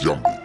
jungle.